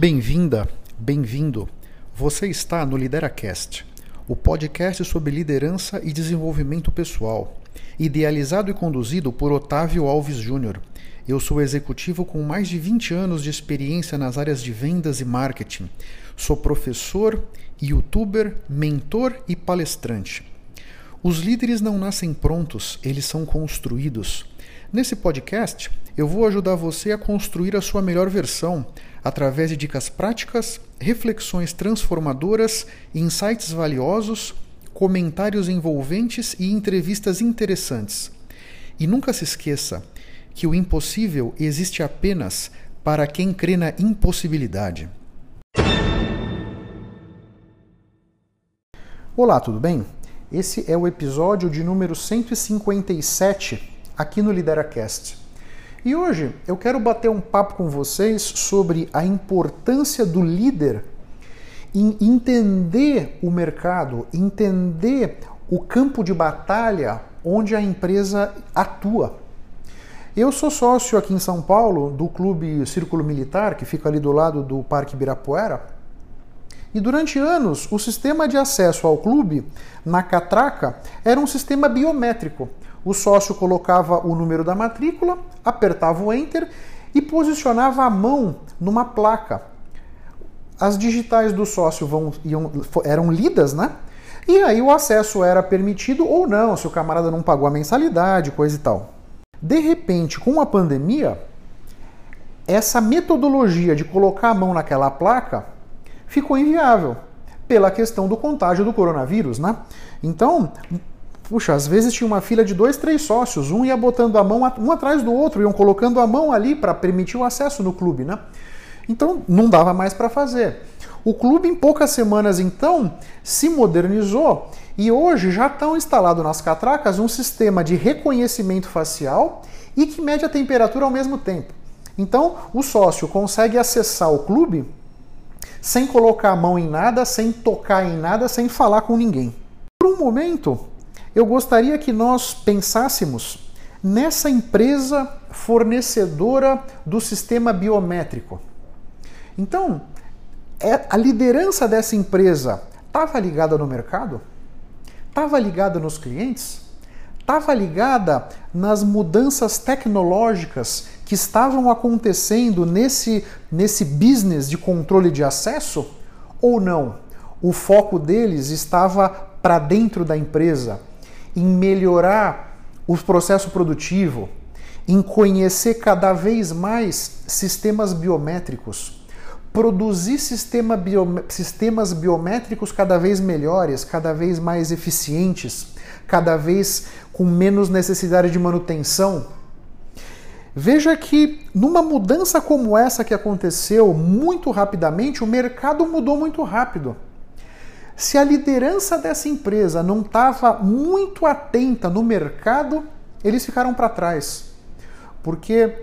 Bem-vinda, bem-vindo. Você está no LideraCast, o podcast sobre liderança e desenvolvimento pessoal, idealizado e conduzido por Otávio Alves Júnior. Eu sou executivo com mais de 20 anos de experiência nas áreas de vendas e marketing. Sou professor, youtuber, mentor e palestrante. Os líderes não nascem prontos, eles são construídos. Nesse podcast, eu vou ajudar você a construir a sua melhor versão através de dicas práticas, reflexões transformadoras, insights valiosos, comentários envolventes e entrevistas interessantes. E nunca se esqueça que o impossível existe apenas para quem crê na impossibilidade. Olá, tudo bem? Esse é o episódio de número 157 aqui no LideraCast. E hoje eu quero bater um papo com vocês sobre a importância do líder em entender o mercado, entender o campo de batalha onde a empresa atua. Eu sou sócio aqui em São Paulo do Clube Círculo Militar, que fica ali do lado do Parque Ibirapuera. E durante anos, o sistema de acesso ao clube, na catraca, era um sistema biométrico. O sócio colocava o número da matrícula, apertava o enter e posicionava a mão numa placa. As digitais do sócio vão, iam, eram lidas, né? E aí o acesso era permitido ou não, se o camarada não pagou a mensalidade, coisa e tal. De repente, com a pandemia, essa metodologia de colocar a mão naquela placa ficou inviável pela questão do contágio do coronavírus, né? Então, puxa, às vezes tinha uma fila de dois, três sócios, um ia botando a mão um atrás do outro, iam colocando a mão ali para permitir o acesso no clube, né? Então não dava mais para fazer. O clube, em poucas semanas, então, se modernizou e hoje já estão instalados nas catracas um sistema de reconhecimento facial e que mede a temperatura ao mesmo tempo. Então, o sócio consegue acessar o clube sem colocar a mão em nada, sem tocar em nada, sem falar com ninguém. Por um momento, eu gostaria que nós pensássemos nessa empresa fornecedora do sistema biométrico. Então, é, a liderança dessa empresa estava ligada no mercado? Estava ligada nos clientes? Estava ligada nas mudanças tecnológicas que estavam acontecendo nesse, nesse business de controle de acesso? Ou não? O foco deles estava para dentro da empresa, em melhorar o processo produtivo, em conhecer cada vez mais sistemas biométricos, produzir sistema sistemas biométricos cada vez melhores, cada vez mais eficientes, cada vez com menos necessidade de manutenção. Veja que numa mudança como essa que aconteceu muito rapidamente, o mercado mudou muito rápido. Se a liderança dessa empresa não estava muito atenta no mercado, eles ficaram para trás. Porque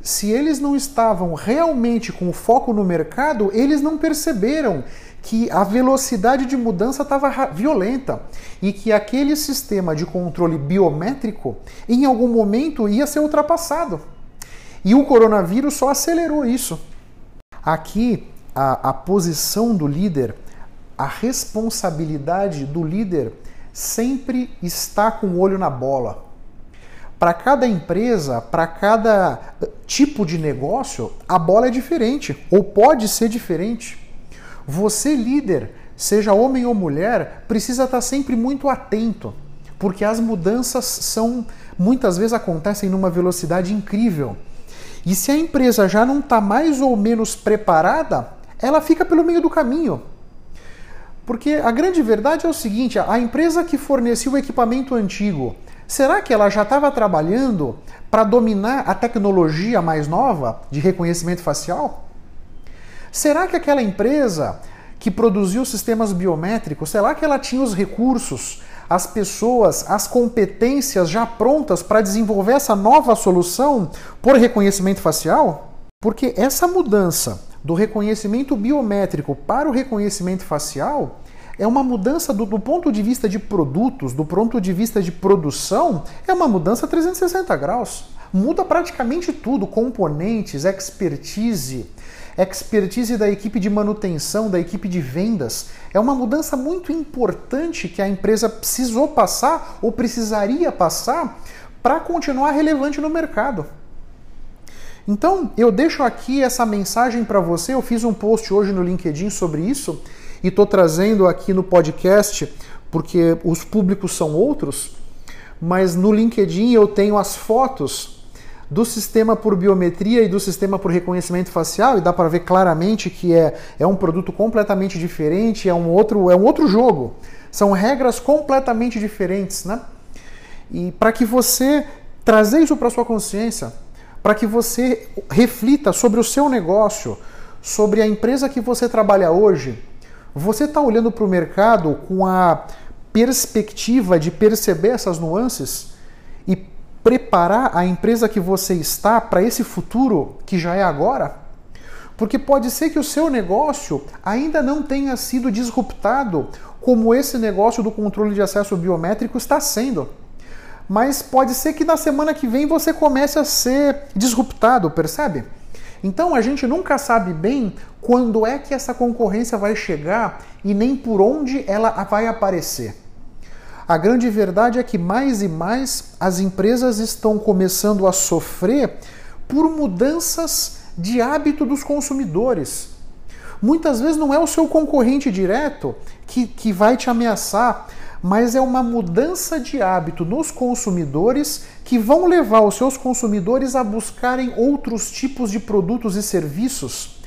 se eles não estavam realmente com foco no mercado, eles não perceberam que a velocidade de mudança estava violenta e que aquele sistema de controle biométrico em algum momento ia ser ultrapassado. E o coronavírus só acelerou isso. Aqui, a, a posição do líder a responsabilidade do líder sempre está com o olho na bola. Para cada empresa, para cada tipo de negócio, a bola é diferente, ou pode ser diferente. Você, líder, seja homem ou mulher, precisa estar sempre muito atento, porque as mudanças são muitas vezes acontecem numa velocidade incrível. E se a empresa já não está mais ou menos preparada, ela fica pelo meio do caminho. Porque a grande verdade é o seguinte: a empresa que fornecia o equipamento antigo, será que ela já estava trabalhando para dominar a tecnologia mais nova de reconhecimento facial? Será que aquela empresa que produziu sistemas biométricos, será que ela tinha os recursos, as pessoas, as competências já prontas para desenvolver essa nova solução por reconhecimento facial? Porque essa mudança do reconhecimento biométrico para o reconhecimento facial é uma mudança do, do, ponto de vista de produtos, do ponto de vista de produção, é uma mudança 360 graus. Muda praticamente tudo: componentes, expertise, expertise da equipe de manutenção, da equipe de vendas. É uma mudança muito importante que a empresa precisou passar ou precisaria passar para continuar relevante no mercado. Então, eu deixo aqui essa mensagem para você. Eu fiz um post hoje no LinkedIn sobre isso e estou trazendo aqui no podcast porque os públicos são outros, mas no LinkedIn eu tenho as fotos do sistema por biometria e do sistema por reconhecimento facial e dá para ver claramente que é, é um produto completamente diferente, é um outro, é um outro jogo. São regras completamente diferentes, né? E para que você trazer isso para sua consciência, para que você reflita sobre o seu negócio, sobre a empresa que você trabalha hoje, você está olhando para o mercado com a perspectiva de perceber essas nuances e preparar a empresa que você está para esse futuro que já é agora? Porque pode ser que o seu negócio ainda não tenha sido disruptado como esse negócio do controle de acesso biométrico está sendo. Mas pode ser que na semana que vem você comece a ser disruptado, percebe? Então a gente nunca sabe bem quando é que essa concorrência vai chegar e nem por onde ela vai aparecer. A grande verdade é que mais e mais as empresas estão começando a sofrer por mudanças de hábito dos consumidores. Muitas vezes não é o seu concorrente direto que, que vai te ameaçar, mas é uma mudança de hábito nos consumidores que vão levar os seus consumidores a buscarem outros tipos de produtos e serviços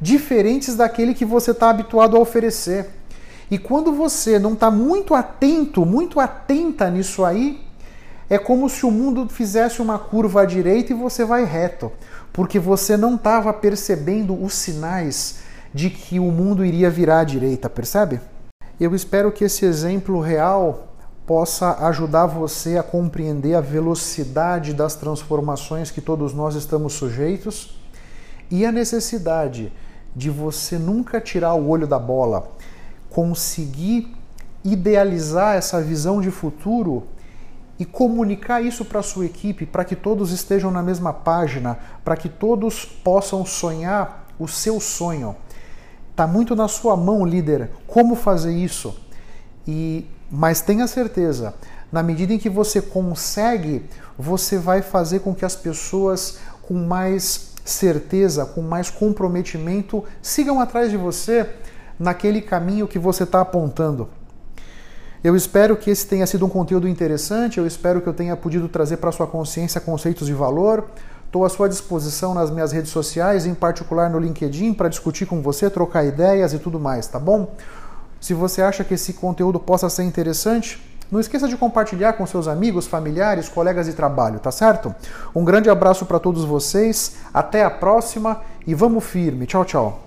diferentes daquele que você está habituado a oferecer. E quando você não está muito atento, muito atenta nisso aí, é como se o mundo fizesse uma curva à direita e você vai reto, porque você não estava percebendo os sinais de que o mundo iria virar à direita, percebe? Eu espero que esse exemplo real possa ajudar você a compreender a velocidade das transformações que todos nós estamos sujeitos e a necessidade de você nunca tirar o olho da bola conseguir idealizar essa visão de futuro e comunicar isso para a sua equipe, para que todos estejam na mesma página, para que todos possam sonhar o seu sonho. Está muito na sua mão, líder, como fazer isso. E mas tenha certeza, na medida em que você consegue, você vai fazer com que as pessoas com mais certeza, com mais comprometimento, sigam atrás de você naquele caminho que você está apontando. Eu espero que esse tenha sido um conteúdo interessante, eu espero que eu tenha podido trazer para sua consciência conceitos de valor. Estou à sua disposição nas minhas redes sociais, em particular no LinkedIn, para discutir com você, trocar ideias e tudo mais, tá bom? Se você acha que esse conteúdo possa ser interessante, não esqueça de compartilhar com seus amigos, familiares, colegas de trabalho, tá certo? Um grande abraço para todos vocês, até a próxima e vamos firme. Tchau, tchau.